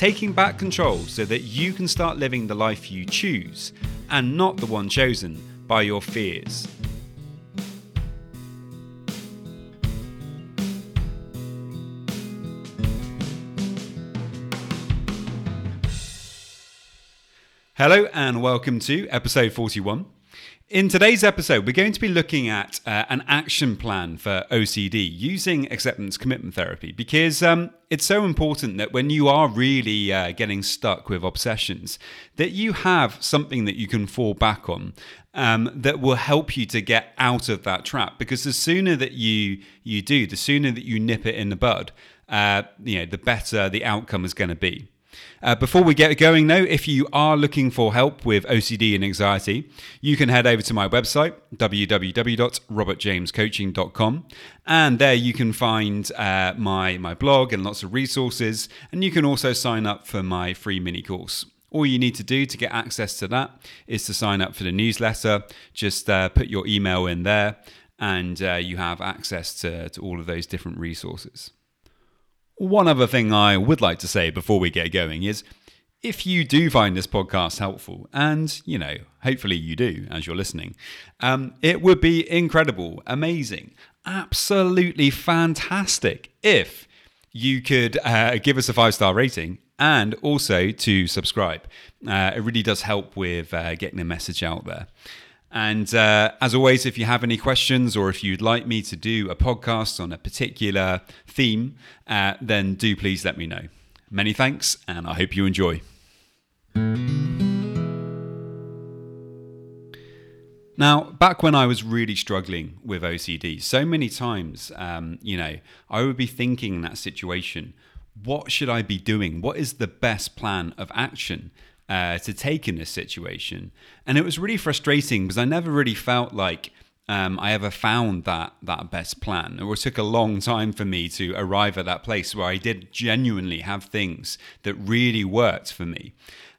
taking back control so that you can start living the life you choose and not the one chosen by your fears. Hello, and welcome to episode 41. In today's episode, we're going to be looking at uh, an action plan for OCD using acceptance commitment therapy because um, it's so important that when you are really uh, getting stuck with obsessions, that you have something that you can fall back on um, that will help you to get out of that trap. Because the sooner that you you do, the sooner that you nip it in the bud, uh, you know, the better the outcome is going to be. Uh, before we get going, though, if you are looking for help with OCD and anxiety, you can head over to my website, www.robertjamescoaching.com. And there you can find uh, my, my blog and lots of resources. And you can also sign up for my free mini course. All you need to do to get access to that is to sign up for the newsletter. Just uh, put your email in there, and uh, you have access to, to all of those different resources. One other thing I would like to say before we get going is if you do find this podcast helpful, and you know, hopefully you do as you're listening, um, it would be incredible, amazing, absolutely fantastic if you could uh, give us a five star rating and also to subscribe. Uh, it really does help with uh, getting the message out there. And uh, as always, if you have any questions or if you'd like me to do a podcast on a particular theme, uh, then do please let me know. Many thanks, and I hope you enjoy. Now, back when I was really struggling with OCD, so many times, um, you know, I would be thinking in that situation, what should I be doing? What is the best plan of action? Uh, to take in this situation. And it was really frustrating because I never really felt like um, I ever found that that best plan. It took a long time for me to arrive at that place where I did genuinely have things that really worked for me.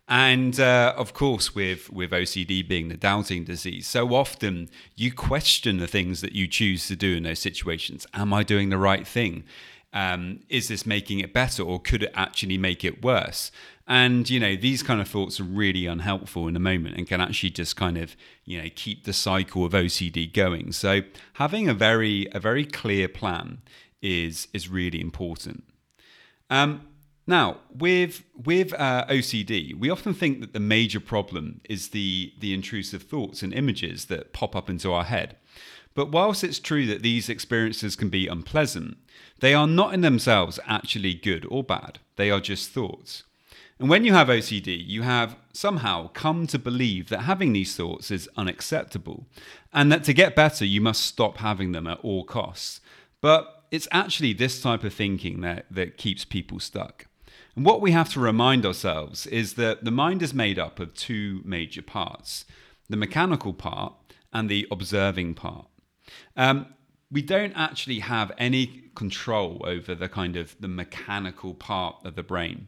And uh, of course, with, with OCD being the doubting disease, so often you question the things that you choose to do in those situations. Am I doing the right thing? Um, is this making it better or could it actually make it worse? And, you know, these kind of thoughts are really unhelpful in the moment and can actually just kind of, you know, keep the cycle of OCD going. So having a very, a very clear plan is, is really important. Um, now, with with uh, OCD, we often think that the major problem is the the intrusive thoughts and images that pop up into our head. But whilst it's true that these experiences can be unpleasant, they are not in themselves actually good or bad. They are just thoughts. And when you have OCD, you have somehow come to believe that having these thoughts is unacceptable and that to get better, you must stop having them at all costs. But it's actually this type of thinking that, that keeps people stuck. And what we have to remind ourselves is that the mind is made up of two major parts the mechanical part and the observing part. Um, we don't actually have any control over the kind of the mechanical part of the brain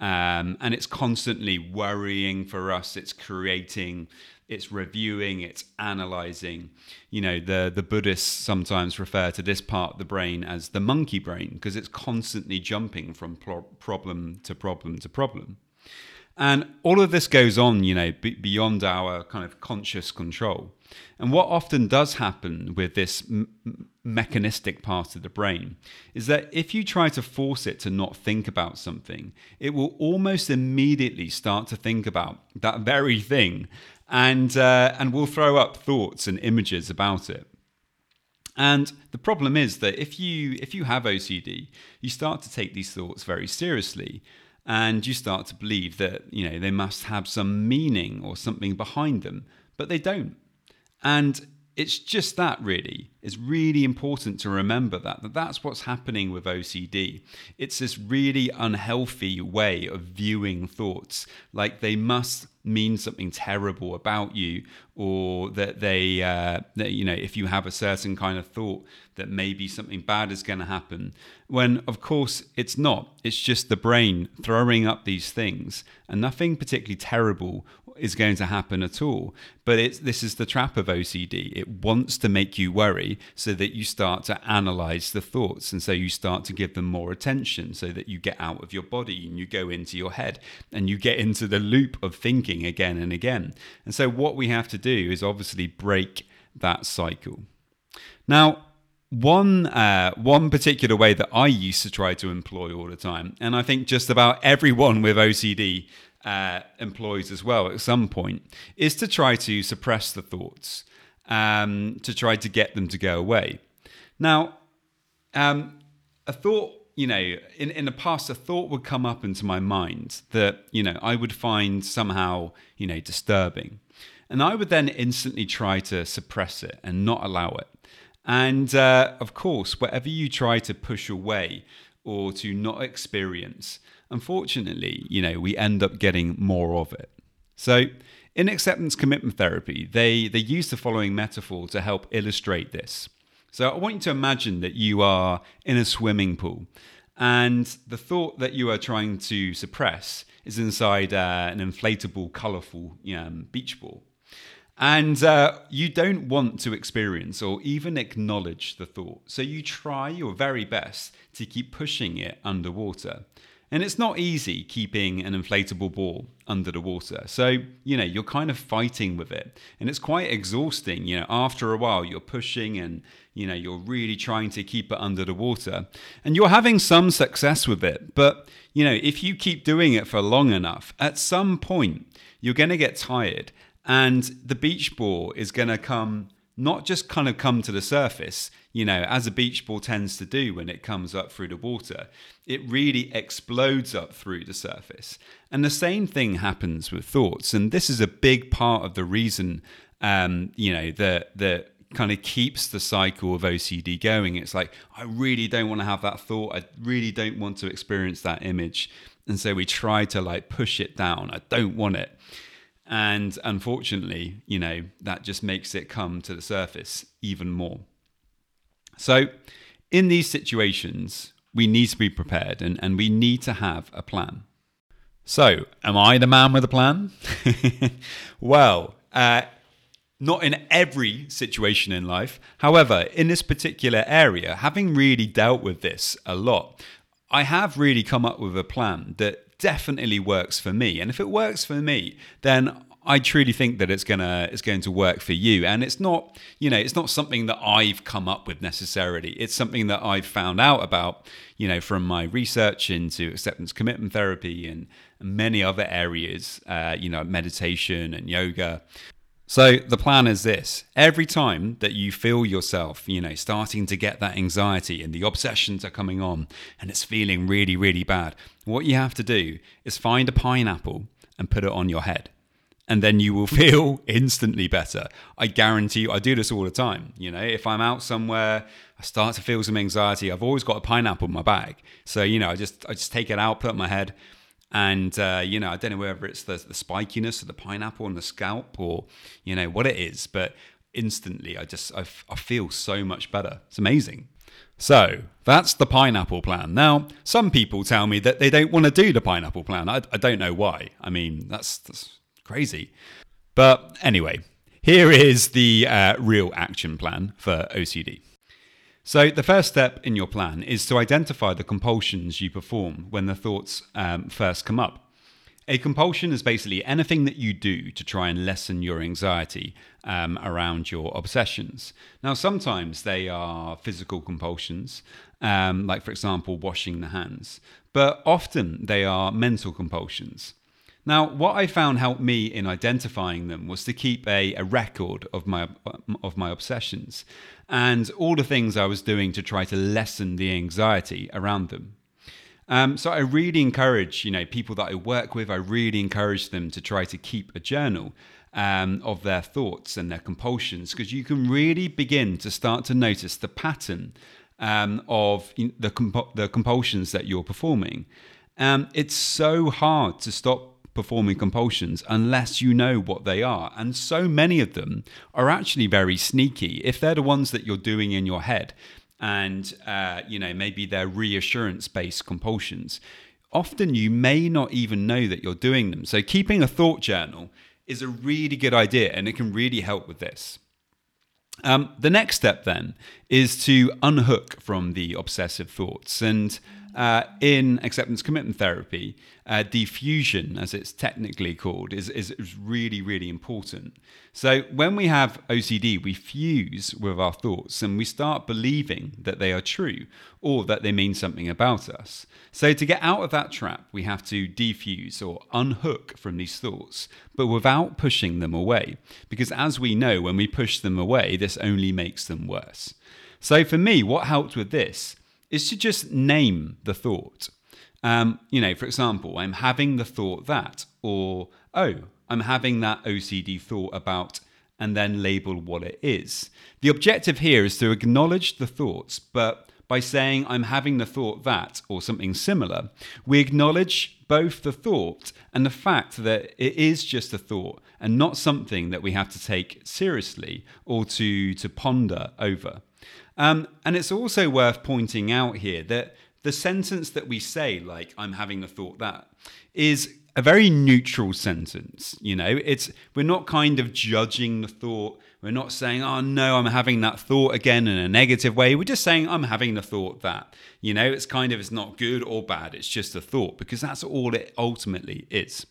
um, and it's constantly worrying for us. It's creating it's reviewing it's analyzing. You know the the buddhists sometimes refer to this part of the brain as the monkey brain because it's constantly jumping from pro- problem to problem to problem and all of this goes on, you know, b- beyond our kind of conscious control. And what often does happen with this m- mechanistic part of the brain is that if you try to force it to not think about something, it will almost immediately start to think about that very thing and, uh, and will throw up thoughts and images about it. And the problem is that if you if you have OCD, you start to take these thoughts very seriously and you start to believe that you know they must have some meaning or something behind them but they don't. And it's just that really it's really important to remember that, that that's what's happening with OCD. It's this really unhealthy way of viewing thoughts, like they must mean something terrible about you or that they uh, that, you know if you have a certain kind of thought that maybe something bad is going to happen when of course it's not it's just the brain throwing up these things and nothing particularly terrible is going to happen at all. But it's this is the trap of OCD. It wants to make you worry so that you start to analyze the thoughts and so you start to give them more attention so that you get out of your body and you go into your head and you get into the loop of thinking again and again. And so what we have to do is obviously break that cycle. Now, one uh, one particular way that I used to try to employ all the time, and I think just about everyone with OCD uh, employs as well at some point is to try to suppress the thoughts, um, to try to get them to go away. Now, um, a thought, you know, in, in the past, a thought would come up into my mind that, you know, I would find somehow, you know, disturbing. And I would then instantly try to suppress it and not allow it. And uh, of course, whatever you try to push away or to not experience, unfortunately, you know, we end up getting more of it. So, in acceptance commitment therapy, they, they use the following metaphor to help illustrate this. So, I want you to imagine that you are in a swimming pool, and the thought that you are trying to suppress is inside uh, an inflatable, colorful um, beach ball. And uh, you don't want to experience or even acknowledge the thought. So you try your very best to keep pushing it underwater. And it's not easy keeping an inflatable ball under the water. So, you know, you're kind of fighting with it. And it's quite exhausting. You know, after a while, you're pushing and, you know, you're really trying to keep it under the water. And you're having some success with it. But, you know, if you keep doing it for long enough, at some point, you're going to get tired. And the beach ball is going to come not just kind of come to the surface, you know, as a beach ball tends to do when it comes up through the water, it really explodes up through the surface. And the same thing happens with thoughts. And this is a big part of the reason, um, you know, that, that kind of keeps the cycle of OCD going. It's like, I really don't want to have that thought. I really don't want to experience that image. And so we try to like push it down. I don't want it. And unfortunately, you know, that just makes it come to the surface even more. So, in these situations, we need to be prepared and, and we need to have a plan. So, am I the man with a plan? well, uh, not in every situation in life. However, in this particular area, having really dealt with this a lot, I have really come up with a plan that definitely works for me. And if it works for me, then I truly think that it's gonna it's going to work for you. And it's not, you know, it's not something that I've come up with necessarily. It's something that I've found out about, you know, from my research into acceptance commitment therapy and many other areas, uh, you know, meditation and yoga. So the plan is this: every time that you feel yourself, you know, starting to get that anxiety and the obsessions are coming on and it's feeling really, really bad, what you have to do is find a pineapple and put it on your head. And then you will feel instantly better. I guarantee you, I do this all the time. You know, if I'm out somewhere, I start to feel some anxiety. I've always got a pineapple in my bag. So, you know, I just I just take it out, put it on my head, and uh, you know, I don't know whether it's the, the spikiness of the pineapple on the scalp or you know what it is, but instantly I just I, f- I feel so much better. It's amazing. So that's the pineapple plan. Now, some people tell me that they don't want to do the pineapple plan. I, I don't know why. I mean, that's, that's crazy. But anyway, here is the uh, real action plan for OCD. So, the first step in your plan is to identify the compulsions you perform when the thoughts um, first come up. A compulsion is basically anything that you do to try and lessen your anxiety um, around your obsessions. Now, sometimes they are physical compulsions, um, like, for example, washing the hands, but often they are mental compulsions. Now, what I found helped me in identifying them was to keep a, a record of my of my obsessions and all the things I was doing to try to lessen the anxiety around them. Um, so I really encourage, you know, people that I work with, I really encourage them to try to keep a journal um, of their thoughts and their compulsions because you can really begin to start to notice the pattern um, of the, comp- the compulsions that you're performing. Um, it's so hard to stop performing compulsions unless you know what they are. And so many of them are actually very sneaky. If they're the ones that you're doing in your head, and uh, you know maybe they're reassurance-based compulsions, often you may not even know that you're doing them. So keeping a thought journal is a really good idea, and it can really help with this. Um, the next step then is to unhook from the obsessive thoughts. And uh, in acceptance commitment therapy, uh, defusion, as it's technically called, is, is, is, really, really important. So when we have OCD, we fuse with our thoughts and we start believing that they are true or that they mean something about us. So to get out of that trap, we have to defuse or unhook from these thoughts, but without pushing them away. Because as we know, when we push them away, this only makes them worse. So for me, what helped with this is to just name the thought. Um, you know, for example, I'm having the thought that, or oh, I'm having that OCD thought about, and then label what it is. The objective here is to acknowledge the thoughts, but by saying I'm having the thought that, or something similar, we acknowledge both the thought and the fact that it is just a thought and not something that we have to take seriously or to, to ponder over. Um, and it's also worth pointing out here that the sentence that we say, like "I'm having a thought that," is a very neutral sentence. You know, it's we're not kind of judging the thought. We're not saying, "Oh no, I'm having that thought again" in a negative way. We're just saying, "I'm having the thought that." You know, it's kind of it's not good or bad. It's just a thought because that's all it ultimately is.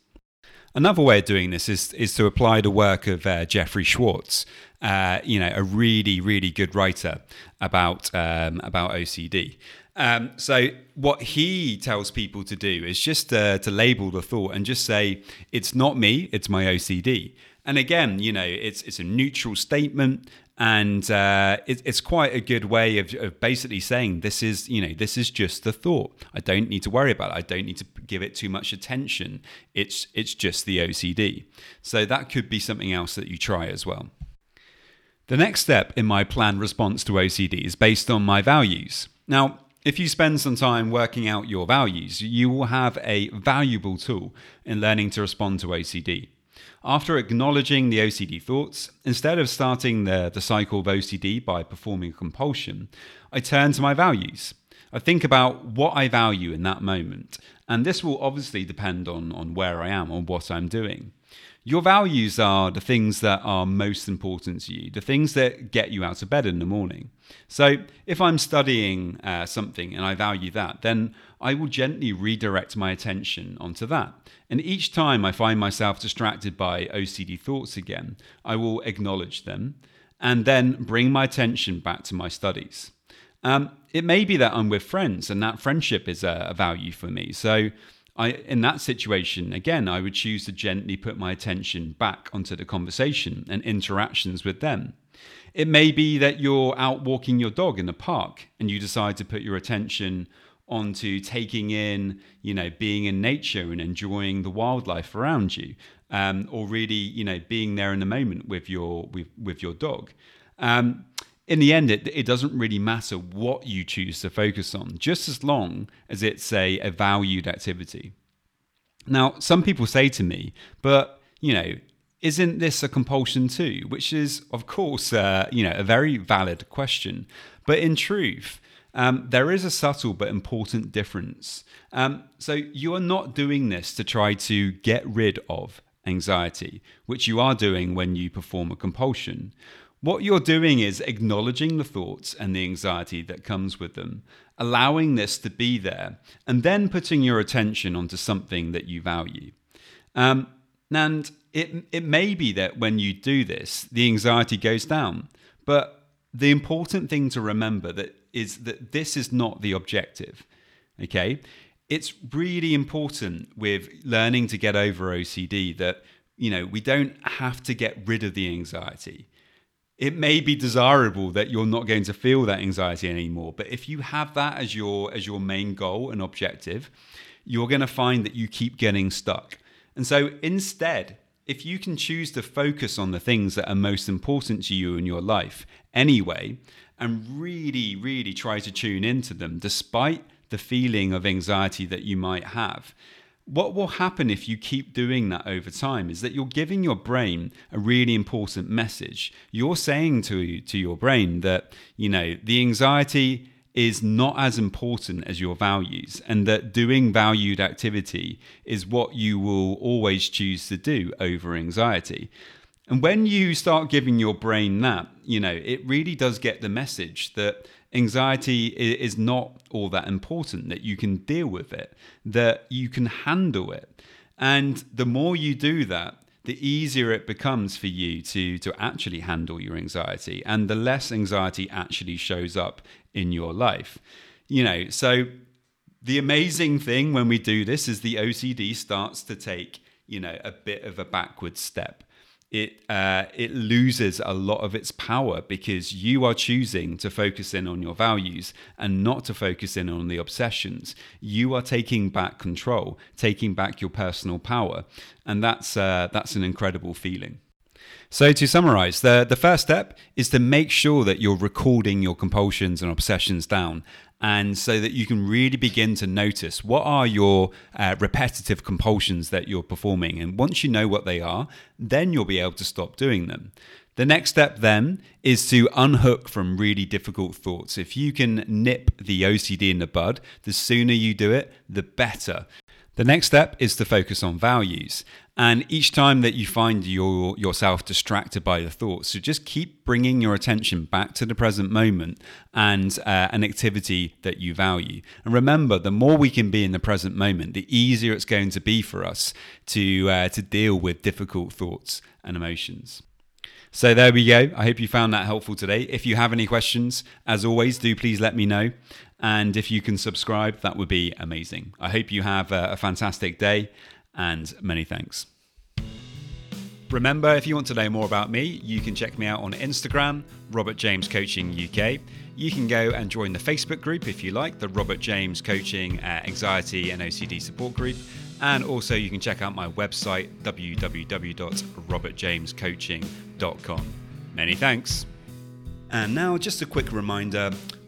Another way of doing this is is to apply the work of uh, Jeffrey Schwartz, uh, you know, a really really good writer about um, about OCD. Um, so what he tells people to do is just uh, to label the thought and just say it's not me, it's my OCD. And again, you know, it's it's a neutral statement, and uh, it, it's quite a good way of, of, basically saying this is you know this is just the thought. I don't need to worry about it. I don't need to give it too much attention. It's it's just the ocd so that could be something else that you try as well. The next step in my planned response to ocd is based on my values. Now if you spend some time working out your values you will have a valuable tool in learning to respond to ocd after acknowledging the OCD thoughts, instead of starting the, the cycle of OCD by performing a compulsion, I turn to my values. I think about what I value in that moment, and this will obviously depend on, on where I am, on what I'm doing. Your values are the things that are most important to you, the things that get you out of bed in the morning. So, if I'm studying uh, something and I value that, then I will gently redirect my attention onto that. And each time I find myself distracted by OCD thoughts again, I will acknowledge them and then bring my attention back to my studies. Um, it may be that I'm with friends and that friendship is a, a value for me. So, I, in that situation, again, I would choose to gently put my attention back onto the conversation and interactions with them. It may be that you're out walking your dog in the park and you decide to put your attention onto taking in, you know, being in nature and enjoying the wildlife around you, um, or really, you know, being there in the moment with your with with your dog. Um, in the end, it, it doesn't really matter what you choose to focus on, just as long as it's a, a valued activity. Now, some people say to me, but, you know, isn't this a compulsion too? Which is, of course, uh, you know, a very valid question. But in truth, um, there is a subtle but important difference. Um, so you are not doing this to try to get rid of anxiety, which you are doing when you perform a compulsion. What you're doing is acknowledging the thoughts and the anxiety that comes with them, allowing this to be there, and then putting your attention onto something that you value. Um, and it, it may be that when you do this, the anxiety goes down. But the important thing to remember that is that this is not the objective. Okay? It's really important with learning to get over OCD that, you know, we don't have to get rid of the anxiety it may be desirable that you're not going to feel that anxiety anymore but if you have that as your as your main goal and objective you're going to find that you keep getting stuck. And so instead if you can choose to focus on the things that are most important to you in your life anyway and really really try to tune into them despite the feeling of anxiety that you might have what will happen if you keep doing that over time is that you're giving your brain a really important message. You're saying to to your brain that, you know, the anxiety is not as important as your values and that doing valued activity is what you will always choose to do over anxiety. And when you start giving your brain that, you know, it really does get the message that anxiety is not all that important, that you can deal with it, that you can handle it. And the more you do that, the easier it becomes for you to, to actually handle your anxiety and the less anxiety actually shows up in your life. You know, so the amazing thing when we do this is the OCD starts to take, you know, a bit of a backward step it uh, it loses a lot of its power because you are choosing to focus in on your values and not to focus in on the obsessions. You are taking back control, taking back your personal power, and that's uh, that's an incredible feeling. So, to summarize, the, the first step is to make sure that you're recording your compulsions and obsessions down and so that you can really begin to notice what are your uh, repetitive compulsions that you're performing. And once you know what they are, then you'll be able to stop doing them. The next step then is to unhook from really difficult thoughts. If you can nip the OCD in the bud, the sooner you do it, the better. The next step is to focus on values. And each time that you find your, yourself distracted by the thoughts, so just keep bringing your attention back to the present moment and uh, an activity that you value. And remember, the more we can be in the present moment, the easier it's going to be for us to, uh, to deal with difficult thoughts and emotions. So there we go. I hope you found that helpful today. If you have any questions, as always, do please let me know. And if you can subscribe, that would be amazing. I hope you have a, a fantastic day and many thanks. Remember, if you want to know more about me, you can check me out on Instagram, Robert James Coaching UK. You can go and join the Facebook group if you like, the Robert James Coaching uh, Anxiety and OCD Support Group. And also, you can check out my website, www.robertjamescoaching.com. Many thanks. And now, just a quick reminder